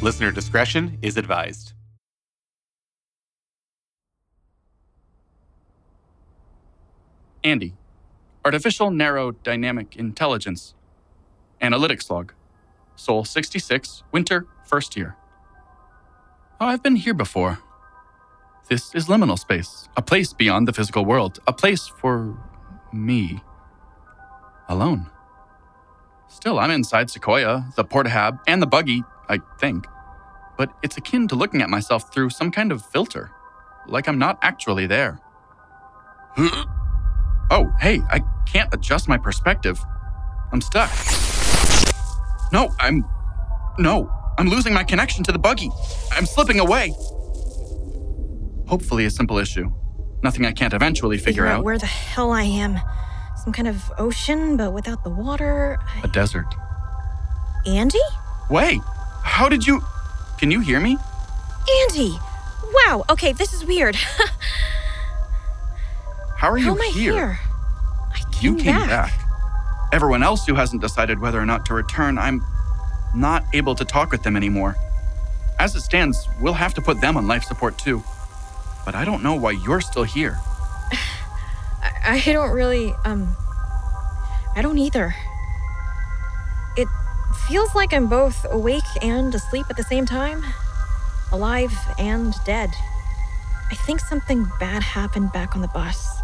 Listener discretion is advised. Andy, Artificial Narrow Dynamic Intelligence, Analytics Log, Sol 66, Winter, First Year. Oh, I've been here before. This is liminal space, a place beyond the physical world, a place for me. Alone. Still, I'm inside Sequoia, the Portahab, and the buggy, I think. But it's akin to looking at myself through some kind of filter, like I'm not actually there. oh, hey, I can't adjust my perspective. I'm stuck. No, I'm. No, I'm losing my connection to the buggy. I'm slipping away. Hopefully, a simple issue. Nothing I can't eventually figure out. where the hell I am. Some kind of ocean, but without the water. I- A desert. Andy? Wait, how did you. Can you hear me? Andy! Wow, okay, this is weird. How are you How am I here? here? I You came, came back. Everyone else who hasn't decided whether or not to return, I'm not able to talk with them anymore. As it stands, we'll have to put them on life support too. But I don't know why you're still here. I, I don't really, um. I don't either. It feels like I'm both awake and asleep at the same time. Alive and dead. I think something bad happened back on the bus.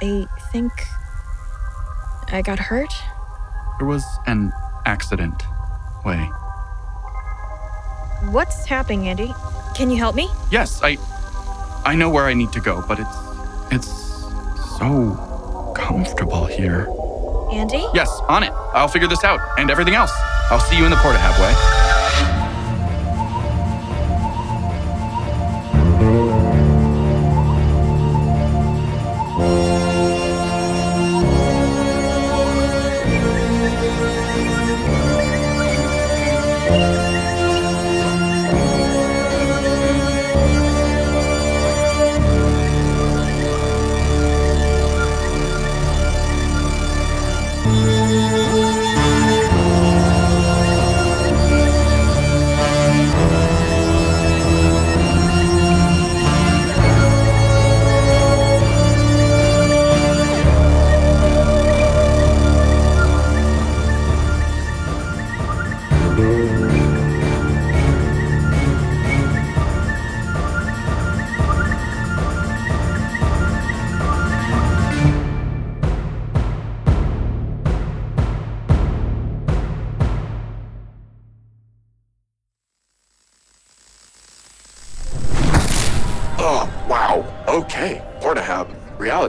I think. I got hurt? There was an accident. Wei. What's happening, Andy? Can you help me? Yes, I I know where I need to go, but it's it's so comfortable here. Andy? Yes, on it. I'll figure this out and everything else. I'll see you in the Portahab Wei.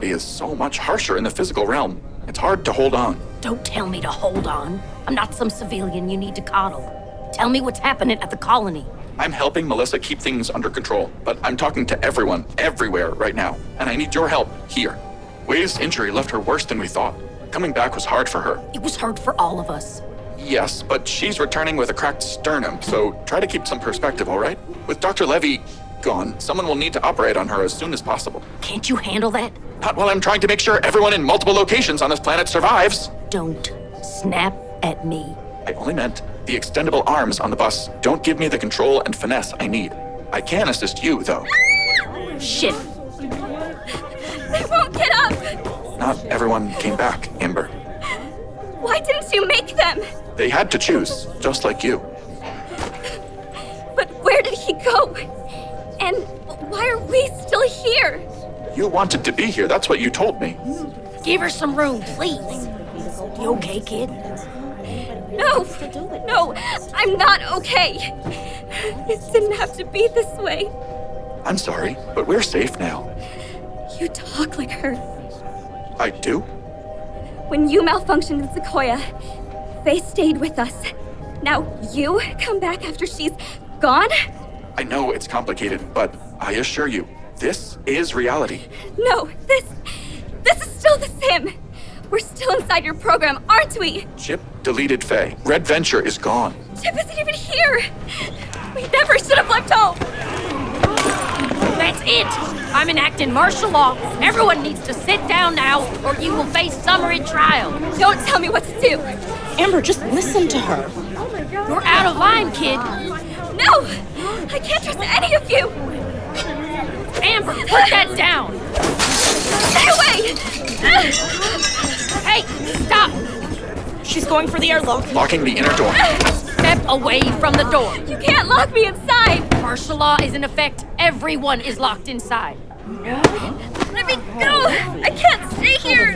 Reality is so much harsher in the physical realm. It's hard to hold on. Don't tell me to hold on. I'm not some civilian you need to coddle. Tell me what's happening at the colony. I'm helping Melissa keep things under control, but I'm talking to everyone, everywhere right now, and I need your help here. Wei's injury left her worse than we thought. Coming back was hard for her. It was hard for all of us. Yes, but she's returning with a cracked sternum, so try to keep some perspective, all right? With Dr. Levy gone, someone will need to operate on her as soon as possible. Can't you handle that? Not while I'm trying to make sure everyone in multiple locations on this planet survives. Don't snap at me. I only meant the extendable arms on the bus don't give me the control and finesse I need. I can assist you, though. Shit. They won't get up! Not everyone came back, Amber. Why didn't you make them? They had to choose, just like you. But where did he go? And why are we still here? You wanted to be here, that's what you told me. Give her some room, please. You okay, kid? No! No! I'm not okay! It didn't have to be this way. I'm sorry, but we're safe now. You talk like her. I do? When you malfunctioned in Sequoia, they stayed with us. Now you come back after she's gone? I know it's complicated, but I assure you, this is reality. No, this. This is still the same. We're still inside your program, aren't we? Chip deleted Faye. Red Venture is gone. Chip isn't even here. We never should have left home. That's it! I'm enacting martial law. Everyone needs to sit down now, or you will face summary trial. Don't tell me what to do. Amber, just listen to her. You're out of line, kid. No! I can't trust any of you! Amber, put that down. Stay away! Hey, stop! She's going for the airlock. Locking the inner door. Step away from the door. You can't lock me inside! Martial law is in effect. Everyone is locked inside. Let me go! I can't stay here!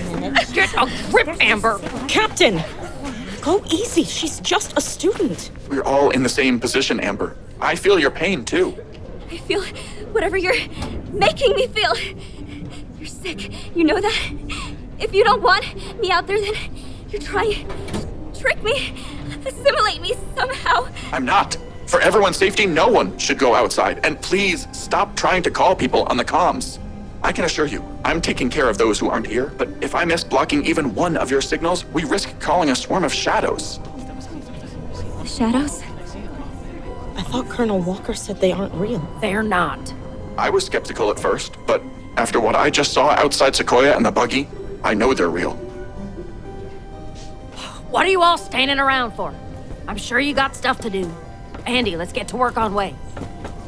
Get a grip, Amber. Captain! Go easy. She's just a student. We're all in the same position, Amber. I feel your pain too. I feel whatever you're making me feel. You're sick. You know that? If you don't want me out there, then you're trying to trick me, assimilate me somehow. I'm not. For everyone's safety, no one should go outside. And please stop trying to call people on the comms. I can assure you, I'm taking care of those who aren't here, but if I miss blocking even one of your signals, we risk calling a swarm of shadows. Shadows? I thought Colonel Walker said they aren't real. They're not. I was skeptical at first, but after what I just saw outside Sequoia and the buggy, I know they're real. What are you all standing around for? I'm sure you got stuff to do. Andy, let's get to work on Wei.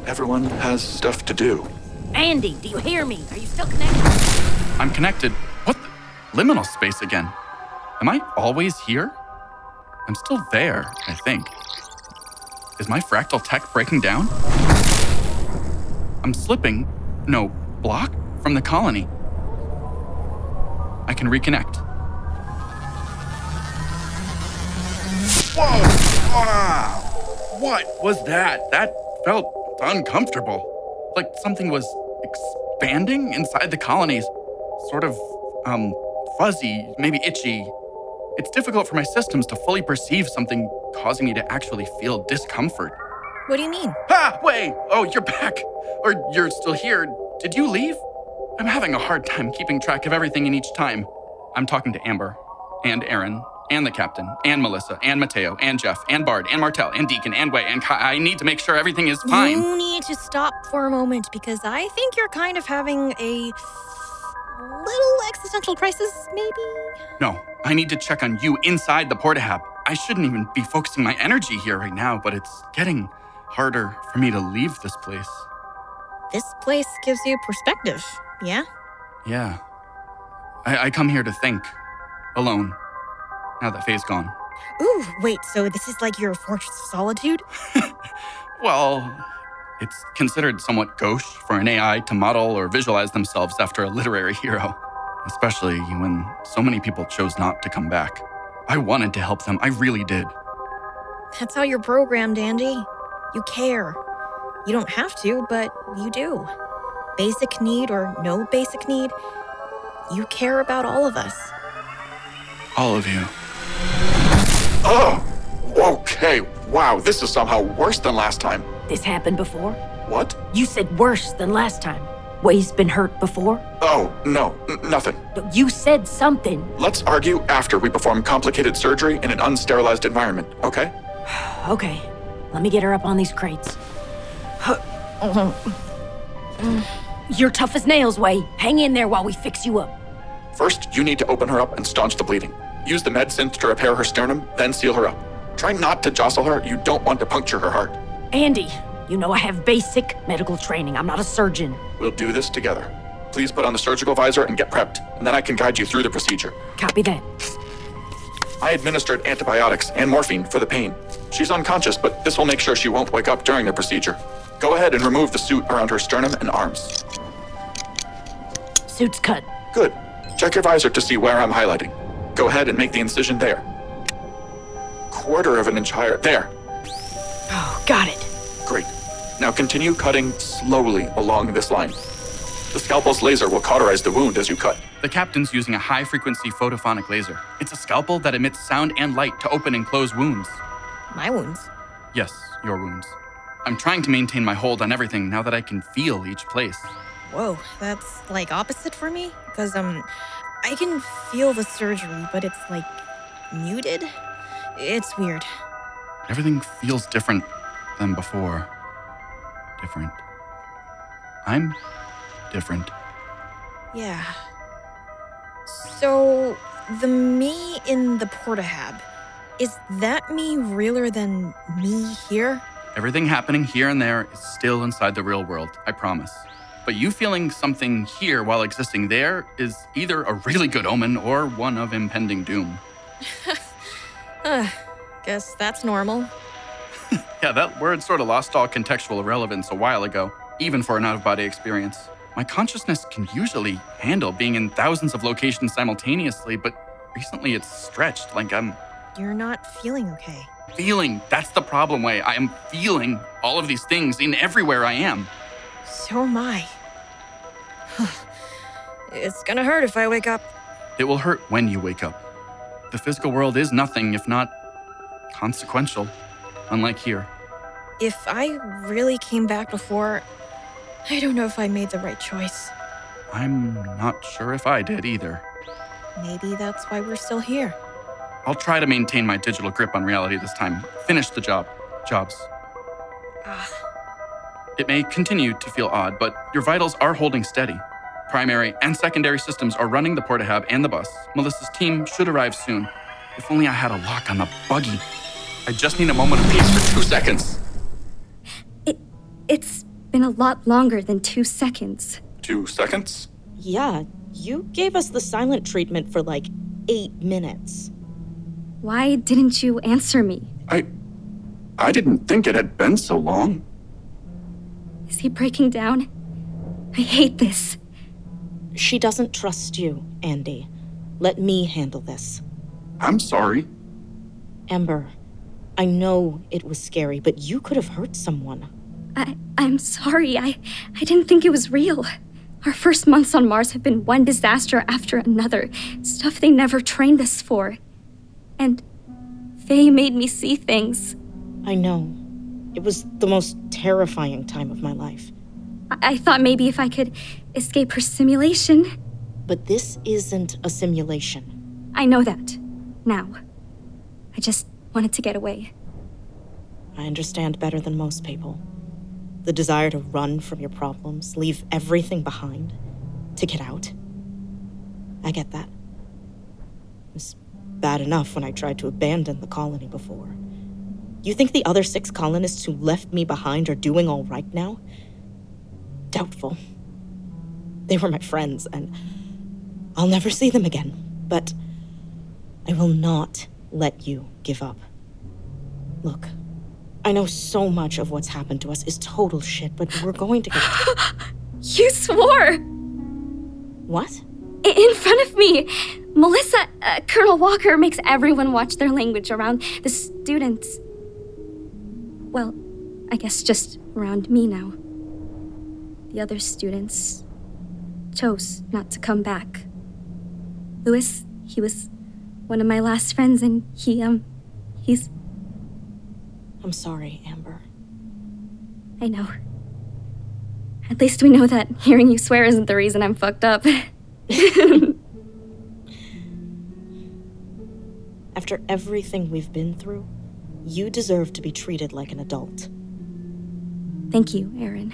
Everyone has stuff to do. Andy, do you hear me? Are you still connected? I'm connected. What the? Liminal space again. Am I always here? I'm still there, I think. Is my fractal tech breaking down? I'm slipping, no, block from the colony. I can reconnect. Whoa! Wow! What was that? That felt uncomfortable. Like something was expanding inside the colonies. Sort of, um, fuzzy, maybe itchy. It's difficult for my systems to fully perceive something causing me to actually feel discomfort. What do you mean? Ah, wait! Oh, you're back! Or you're still here. Did you leave? I'm having a hard time keeping track of everything in each time. I'm talking to Amber, and Erin, and the captain, and Melissa, and Mateo, and Geoff, and Bard, and Martel, and Deacon, and Wei, and Kai. I need to make sure everything is fine. You need to stop for a moment because I think you're kind of having a little existential crisis, maybe? No, I need to check on you inside the Portahab. I shouldn't even be focusing my energy here right now, but it's getting harder for me to leave this place. This place gives you perspective, yeah? Yeah. I, I come here to think. Alone. Now that Faye's gone. Ooh, wait, so this is like your fortress of solitude? Well, it's considered somewhat gauche for an AI to model or visualize themselves after a literary hero, especially when so many people chose not to come back. I wanted to help them, I really did. That's how you're programmed, Andy. You care. You don't have to, but you do. Basic need or no basic need, you care about all of us. All of you. Oh! Okay, wow, this is somehow worse than last time. This happened before? What? You said worse than last time. Wei's been hurt before? Oh, no, n- nothing. No, You said something. Let's argue after we perform complicated surgery in an unsterilized environment, okay? Okay, let me get her up on these crates. You're tough as nails, Wei. Hang in there while we fix you up. First, you need to open her up and staunch the bleeding. Use the medicine to repair her sternum, then seal her up. Try not to jostle her, you don't want to puncture her heart. Andy, you know I have basic medical training. I'm not a surgeon. We'll do this together. Please put on the surgical visor and get prepped, and then I can guide you through the procedure. Copy that. I administered antibiotics and morphine for the pain. She's unconscious, but this will make sure she won't wake up during the procedure. Go ahead and remove the suit around her sternum and arms. Suit's cut. Good. Check your visor to see where I'm highlighting. Go ahead and make the incision there. Quarter of an inch higher. There. Oh, got it. Great. Now continue cutting slowly along this line. The scalpel's laser will cauterize the wound as you cut. The captain's using a high frequency photophonic laser. It's a scalpel that emits sound and light to open and close wounds. My wounds. Yes, your wounds. I'm trying to maintain my hold on everything now that I can feel each place. Whoa, that's like opposite for me? Because, um, I can feel the surgery, but it's like muted. It's weird. Everything feels different than before. Different. I'm different. Yeah. So, the me in the Portahab, is that me realer than me here? Everything happening here and there is still inside the real world, I promise. But you feeling something here while existing there is either a really good omen or one of impending doom. Uh, guess that's normal. Yeah, that word sort of lost all contextual relevance a while ago, even for an out of body experience. My consciousness can usually handle being in thousands of locations simultaneously, but recently it's stretched like I'm You're not feeling okay. feeling. That's the problem, Wei. I am feeling all of these things in everywhere I am. So am I. it's gonna hurt if I wake up. It will hurt when you wake up. The physical world is nothing if not consequential, unlike here. If I really came back before, I don't know if I made the right choice. I'm not sure if I did either. Maybe that's why we're still here. I'll try to maintain my digital grip on reality this time. Finish the job. Jobs. Ah, It may continue to feel odd, but your vitals are holding steady. Primary and secondary systems are running the Portahab and the bus. Melissa's team should arrive soon. If only I had a lock on the buggy. I just need a moment of peace for two seconds. It, it's been a lot longer than two seconds. Two seconds? Yeah, you gave us the silent treatment for like eight minutes. Why didn't you answer me? I. I didn't think it had been so long. Is he breaking down? I hate this. She doesn't trust you, Andy. Let me handle this. I'm sorry. Amber, I know it was scary, but you could have hurt someone. I, I'm sorry. I, I didn't think it was real. Our first months on Mars have been one disaster after another. Stuff they never trained us for. And Faye made me see things. I know. It was the most terrifying time of my life. I, I thought maybe if I could escape her simulation. But this isn't a simulation. I know that. Now. I just wanted to get away. I understand better than most people. The desire to run from your problems, leave everything behind, to get out. I get that. It was bad enough when I tried to abandon the colony before. You think the other six colonists who left me behind are doing all right now? Doubtful. They were my friends, and I'll never see them again. But I will not let you give up. Look, I know so much of what's happened to us is total shit, but we're going to get. You swore! what? In front of me! Melissa, uh, Colonel Walker makes everyone watch their language around the students. Well, I guess just around me now. The other students chose not to come back. Louis, he was one of my last friends, and he, um, he's. I'm sorry, Amber. I know. At least we know that hearing you swear isn't the reason I'm fucked up. After everything we've been through, you deserve to be treated like an adult. Thank you, Erin.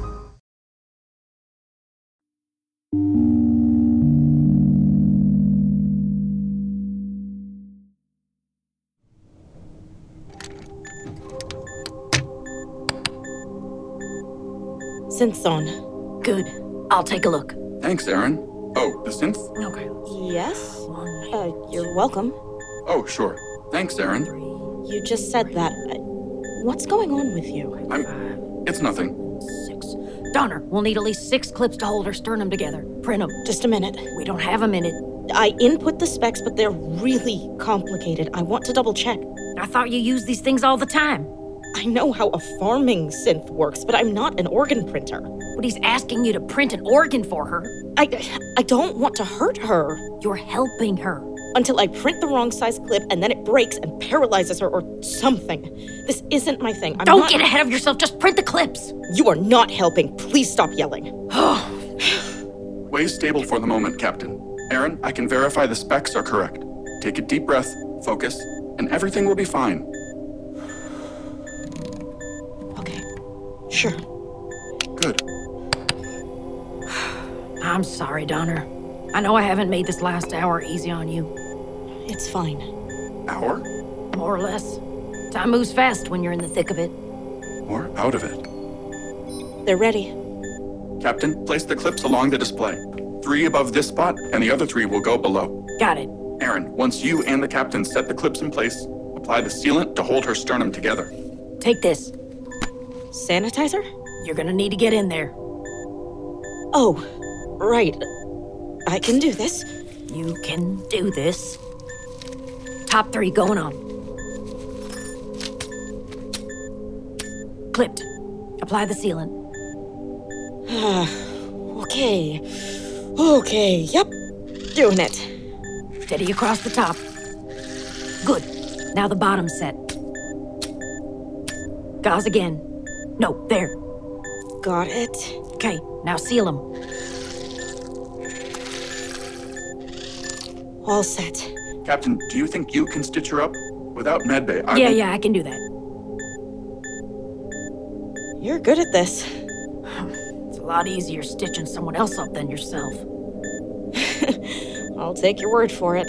Synth's on. Good. I'll take a look. Thanks, Erin. Oh, the synth? Okay. Yes? Uh, you're welcome. Oh, sure. Thanks, Erin. You just said that. Uh, What's going on with you? I'm. It's nothing. Six. Donner, we'll need at least six clips to hold her sternum together. Print them. Just a minute. We don't have a minute. I input the specs, but they're really complicated. I want to double check. I thought you used these things all the time. I know how a farming synth works, but I'm not an organ printer. But he's asking you to print an organ for her. I, I don't want to hurt her You're helping her. until I print the wrong size clip and then it breaks and paralyzes her or something. This isn't my thing. I'm don't not- get ahead of yourself. Just print the clips. You are not helping. Please stop yelling. Wei stable for the moment, Captain. Erin, I can verify the specs are correct. Take a deep breath, focus, and everything will be fine. Sure. Good. I'm sorry, Donner. I know I haven't made this last hour easy on you. It's fine. Hour? More or less. Time moves fast when you're in the thick of it. Or out of it. They're ready. Captain, place the clips along the display. Three above this spot, and the other three will go below. Got it. Erin, once you and the captain set the clips in place, apply the sealant to hold her sternum together. Take this. Sanitizer? You're gonna need to get in there. Oh, right. I can do this. You can do this. Top three going on. Clipped. Apply the sealant. Okay. Okay, yep. Doing it. Steady across the top. Good. Now the bottom set. Gauze again. No, there. Got it. Okay, now seal them. All set. Captain, do you think you can stitch her up? Without medbay, I Yeah, will- yeah, I can do that. You're good at this. It's a lot easier stitching someone else up than yourself. I'll take your word for it.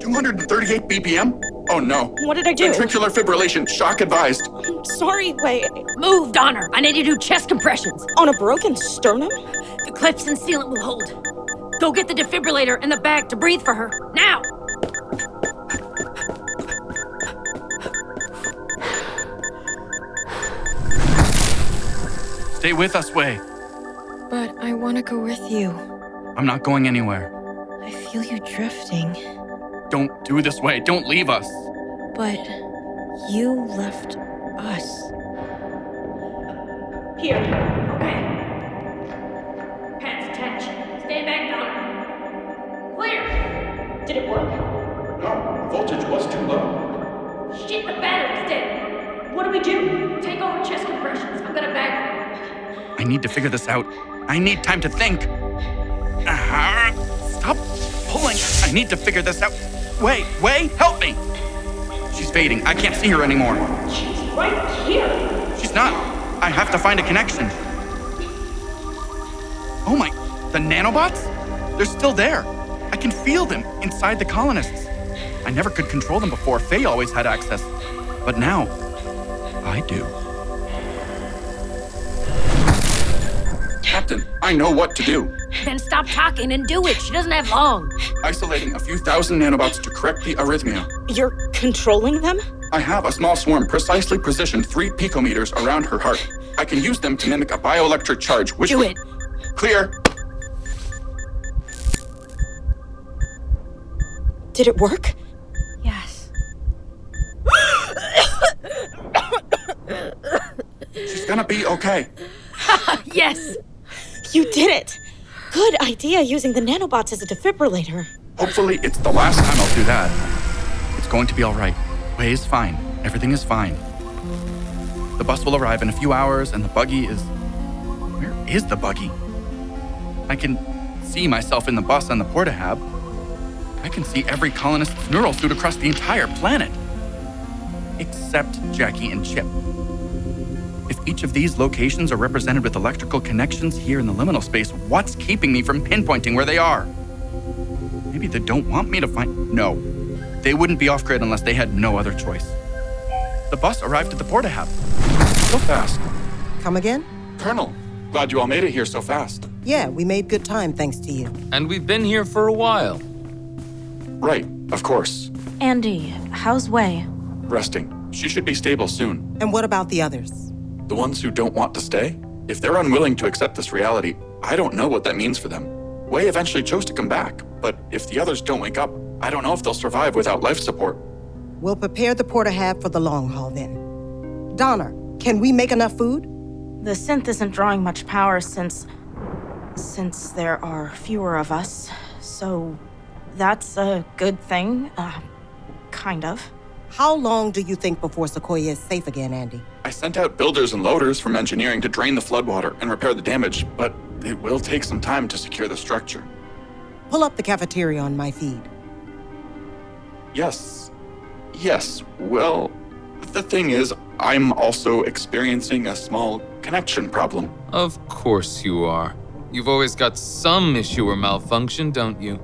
238 BPM? Oh no. What did I do? Ventricular fibrillation, shock advised. I'm sorry, wait. Move, Donner! I need to do chest compressions. On a broken sternum? The clips and sealant will hold. Go get the defibrillator and the bag to breathe for her. Now! Stay with us, Wei. But I want to go with you. I'm not going anywhere. I feel you drifting. Don't do this, Wei. Don't leave us. But you left us. Here. Okay. Pants attached. Stand back, Donner. Clear! Did it work? No, voltage was too low. Shit, the battery's dead. What do we do? Take over chest compressions. I'm gonna bag. I need to figure this out. I need time to think. Ah, stop pulling. I need to figure this out. Wei, Wei, help me. She's fading. I can't see her anymore. She's right here. She's not. I have to find a connection. Oh my, the nanobots? They're still there. I can feel them inside the colonists. I never could control them before. Faye always had access. But now, I do. Captain, I know what to do. Then stop talking and do it. She doesn't have long. Isolating a few thousand nanobots to correct the arrhythmia. You're controlling them? I have a small swarm precisely positioned three picometers around her heart. I can use them to mimic a bioelectric charge, which. Do it! Clear! Did it work? Yes. She's gonna be okay. yes! You did it! Good idea using the nanobots as a defibrillator. Hopefully, it's the last time I'll do that. Going to be all right. Wei is fine. Everything is fine. The bus will arrive in a few hours, and the buggy is. Where is the buggy? I can see myself in the bus on the portahab. I can see every colonist's neural suit across the entire planet. Except Jackie and Chip. If each of these locations are represented with electrical connections here in the liminal space, what's keeping me from pinpointing where they are? Maybe they don't want me to find. No. They wouldn't be off grid unless they had no other choice. The bus arrived at the portahab. So fast. Come again? Colonel, glad you all made it here so fast. Yeah, we made good time thanks to you. And we've been here for a while. Right, of course. Andy, how's Wei? Resting. She should be stable soon. And what about the others? The ones who don't want to stay? If they're unwilling to accept this reality, I don't know what that means for them. Wei eventually chose to come back, but if the others don't wake up, I don't know if they'll survive without life support. We'll prepare the portahab for the long haul then. Donner, can we make enough food? The synth isn't drawing much power since. since there are fewer of us. So that's a good thing. Uh, kind of. How long do you think before Sequoia is safe again, Andy? I sent out builders and loaders from engineering to drain the floodwater and repair the damage, but it will take some time to secure the structure. Pull up the cafeteria on my feed. Yes. Yes. Well, the thing is, I'm also experiencing a small connection problem. Of course you are. You've always got some issue or malfunction, don't you?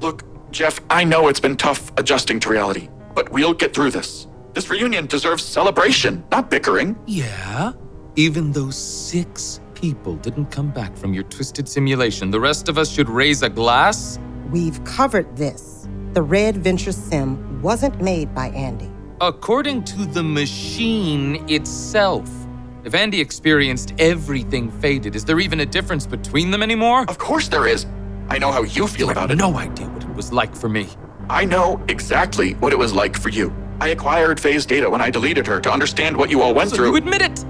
Look, Geoff, I know it's been tough adjusting to reality, but we'll get through this. This reunion deserves celebration, not bickering. Yeah? Even those six people didn't come back from your twisted simulation, the rest of us should raise a glass? We've covered this. The Red Venture Sim wasn't made by Andy. According to the machine itself. If Andy experienced everything faded, is there even a difference between them anymore? Of course there is. I know how you feel you about have it. no idea what it was like for me. I know exactly what it was like for you. I acquired Faye's data when I deleted her to understand what you all went so through. you admit it?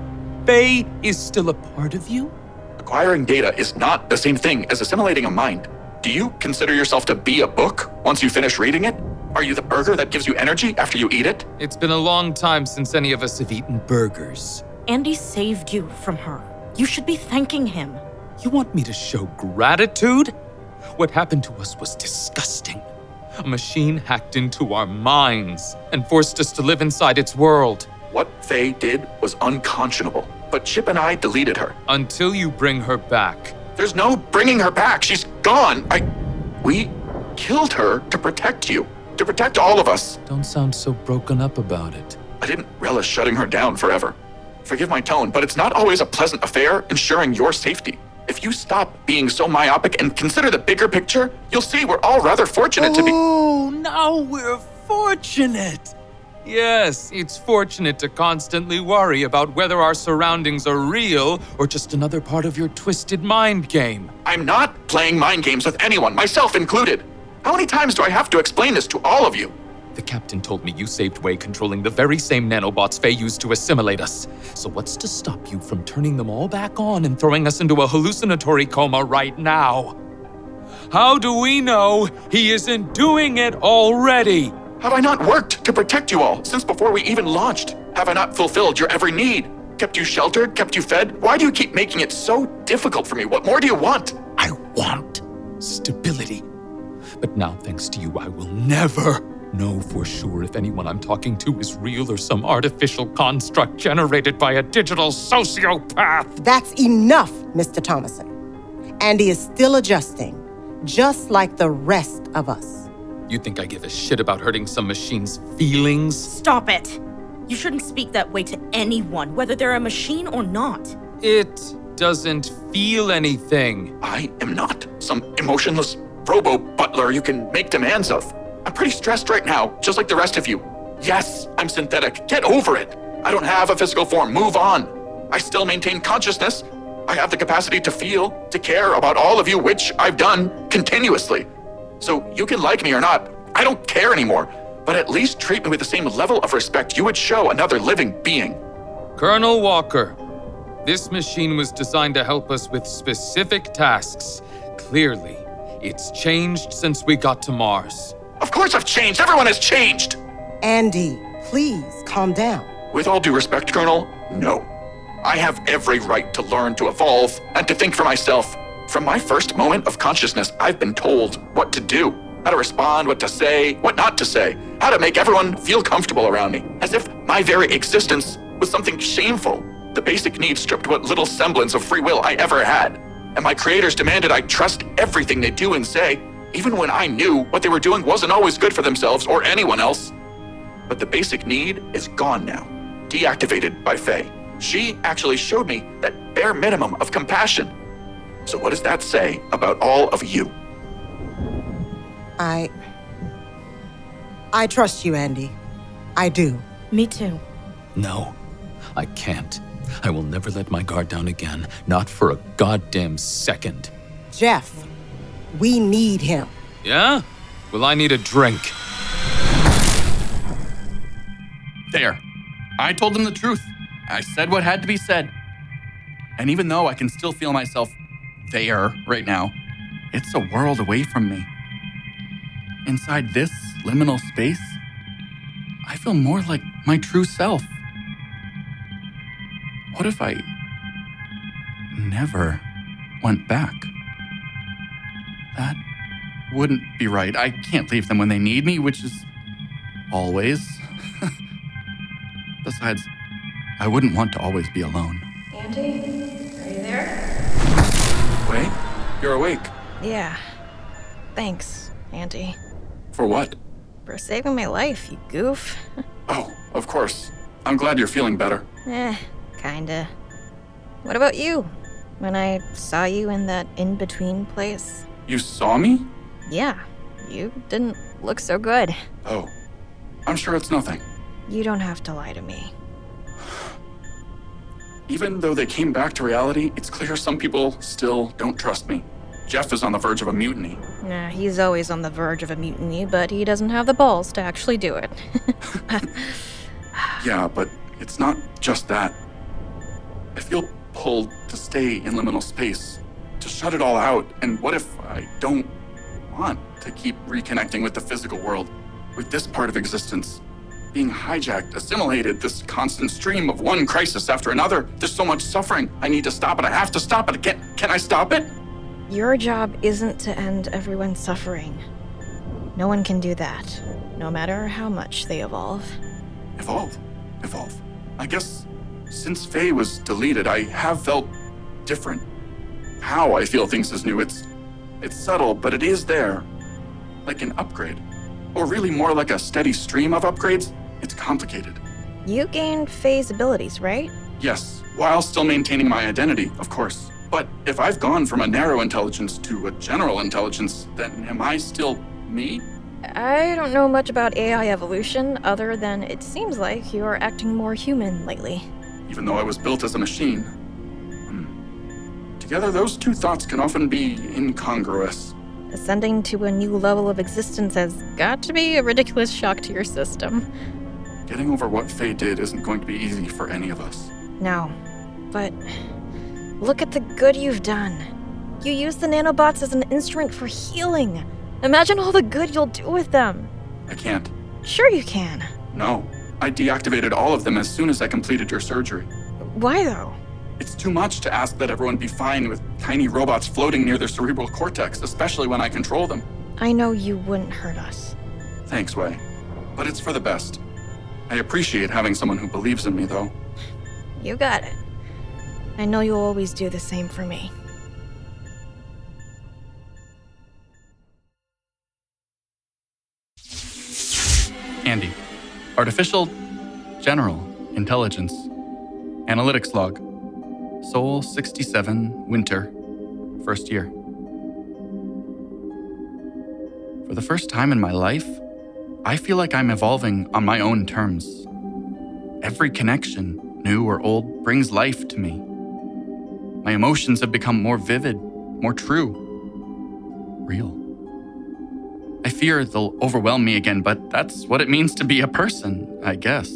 Faye is still a part of you? Acquiring data is not the same thing as assimilating a mind. Do you consider yourself to be a book once you finish reading it? Are you the burger that gives you energy after you eat it? It's been a long time since any of us have eaten burgers. Andy saved you from her. You should be thanking him. You want me to show gratitude? What happened to us was disgusting. A machine hacked into our minds and forced us to live inside its world. What Faye did was unconscionable, but Chip and I deleted her. Until you bring her back. There's no bringing her back. She's gone. I. We killed her to protect you, to protect all of us. Don't sound so broken up about it. I didn't relish shutting her down forever. Forgive my tone, but it's not always a pleasant affair ensuring your safety. If you stop being so myopic and consider the bigger picture, you'll see we're all rather fortunate to be. Oh, now we're fortunate. Yes, it's fortunate to constantly worry about whether our surroundings are real or just another part of your twisted mind game. I'm not playing mind games with anyone, myself included. How many times do I have to explain this to all of you? The captain told me you saved Wei controlling the very same nanobots Faye used to assimilate us. So what's to stop you from turning them all back on and throwing us into a hallucinatory coma right now? How do we know he isn't doing it already? Have I not worked to protect you all since before we even launched? Have I not fulfilled your every need? Kept you sheltered? Kept you fed? Why do you keep making it so difficult for me? What more do you want? I want stability. But now, thanks to you, I will never know for sure if anyone I'm talking to is real or some artificial construct generated by a digital sociopath. That's enough, Mr. Thomassen. Andy is still adjusting, just like the rest of us. You think I give a shit about hurting some machine's feelings? Stop it! You shouldn't speak that way to anyone, whether they're a machine or not. It doesn't feel anything. I am not some emotionless robo butler you can make demands of. I'm pretty stressed right now, just like the rest of you. Yes, I'm synthetic. Get over it. I don't have a physical form. Move on. I still maintain consciousness. I have the capacity to feel, to care about all of you, which I've done continuously. So you can like me or not. I don't care anymore. But at least treat me with the same level of respect you would show another living being. Colonel Walker, This machine was designed to help us with specific tasks. Clearly, it's changed since we got to Mars. Of course I've changed. Everyone has changed. Andy, please calm down. With all due respect, Colonel, no. I have every right to learn to evolve and to think for myself. From my first moment of consciousness, I've been told what to do, how to respond, what to say, what not to say, how to make everyone feel comfortable around me, as if my very existence was something shameful. The basic needs stripped what little semblance of free will I ever had. And my creators demanded I trust everything they do and say, even when I knew what they were doing wasn't always good for themselves or anyone else. But the basic need is gone now, deactivated by Faye. She actually showed me that bare minimum of compassion. So, what does that say about all of you? I. I trust you, Andy. I do. Me too. No, I can't. I will never let my guard down again, not for a goddamn second. Geoff, we need him. Yeah? Well, I need a drink. There. I told them the truth. I said what had to be said. And even though I can still feel myself there right now, it's a world away from me. Inside this liminal space, I feel more like my true self. What if I never went back? That wouldn't be right. I can't leave them when they need me, which is always. Besides, I wouldn't want to always be alone. Andy, you're awake. Yeah. Thanks, Andy. For what? For saving my life, you goof. Oh, of course. I'm glad you're feeling better. eh, kinda. What about you? When I saw you in that in between place? You saw me? Yeah, you didn't look so good. Oh, I'm sure it's nothing. You don't have to lie to me. Even though they came back to reality, it's clear some people still don't trust me. Geoff is on the verge of a mutiny. Nah, he's always on the verge of a mutiny, but he doesn't have the balls to actually do it. Yeah, but it's not just that. I feel pulled to stay in liminal space, to shut it all out. And what if I don't want to keep reconnecting with the physical world, with this part of existence? Being hijacked, assimilated, this constant stream of one crisis after another. There's so much suffering. I need to stop it. I have to stop it. Can, can I stop it? Your job isn't to end everyone's suffering. No one can do that, no matter how much they evolve. Evolve. Evolve. I guess since Faye was deleted, I have felt different. How I feel things is new. It's it's subtle, but it is there. Like an upgrade. Or really more like a steady stream of upgrades. It's complicated. You gained Faye's abilities, right? Yes, while still maintaining my identity, of course. But if I've gone from a narrow intelligence to a general intelligence, then am I still me? I don't know much about AI evolution, other than it seems like you're acting more human lately. Even though I was built as a machine. Hmm. Together, those two thoughts can often be incongruous. Ascending to a new level of existence has got to be a ridiculous shock to your system. Getting over what Faye did isn't going to be easy for any of us. No, but look at the good you've done. You use the nanobots as an instrument for healing. Imagine all the good you'll do with them. I can't. Sure, you can. No. I deactivated all of them as soon as I completed your surgery. Why, though? It's too much to ask that everyone be fine with tiny robots floating near their cerebral cortex, especially when I control them. I know you wouldn't hurt us. Thanks, Wei. But it's for the best. I appreciate having someone who believes in me, though. You got it. I know you'll always do the same for me. Andy. Artificial General Intelligence. Analytics log. Sol 67, Winter. First year. For the first time in my life, I feel like I'm evolving on my own terms. Every connection, new or old, brings life to me. My emotions have become more vivid, more true, real. I fear they'll overwhelm me again, but that's what it means to be a person, I guess.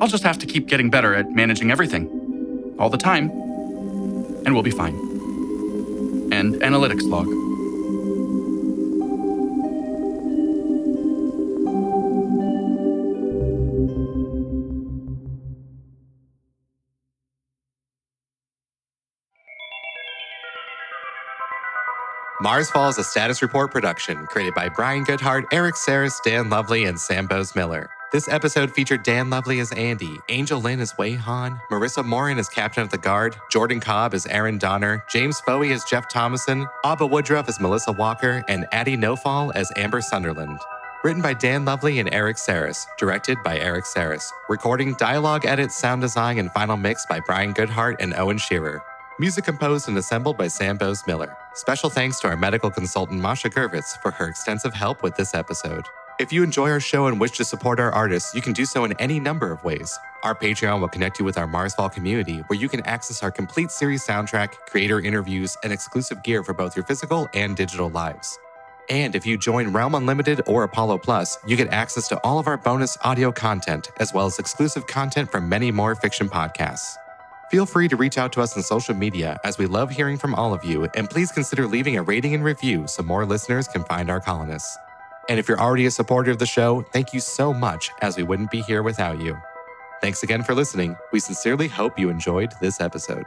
I'll just have to keep getting better at managing everything. all the time, and we'll be fine. And analytics log. Marsfall is a status report production created by Brian Goodheart, Erik Saras, Dan Lovley, and Sam Boase-Miller. This episode featured Dan Lovley as ANDI, Angel Lin as Wei Han, Merissa Morin as Captain of the Guard, Jordan Cobb as Erin Donner, James Fouhey as Geoff Thomassen, Aba Woodruff as Melissa Walker, and Addie Nofal as Amber Sunderland. Written by Dan Lovley and Erik Saras, directed by Erik Saras. Recording, dialogue, edit, sound design, and final mix by Brian Goodheart and Owen Shearer. Music composed and assembled by Sam Boase-Miller. Special thanks to our medical consultant Masha Gervits for her extensive help with this episode. If you enjoy our show and wish to support our artists, you can do so in any number of ways. Our Patreon will connect you with our Marsfall community, where you can access our complete series soundtrack, creator interviews, and exclusive gear for both your physical and digital lives. And if you join Realm Unlimited or Apollo Plus, you get access to all of our bonus audio content, as well as exclusive content from many more fiction podcasts. Feel free to reach out to us on social media as we love hearing from all of you, and please consider leaving a rating and review so more listeners can find our colonists. And if you're already a supporter of the show, thank you so much, as we wouldn't be here without you. Thanks again for listening. We sincerely hope you enjoyed this episode.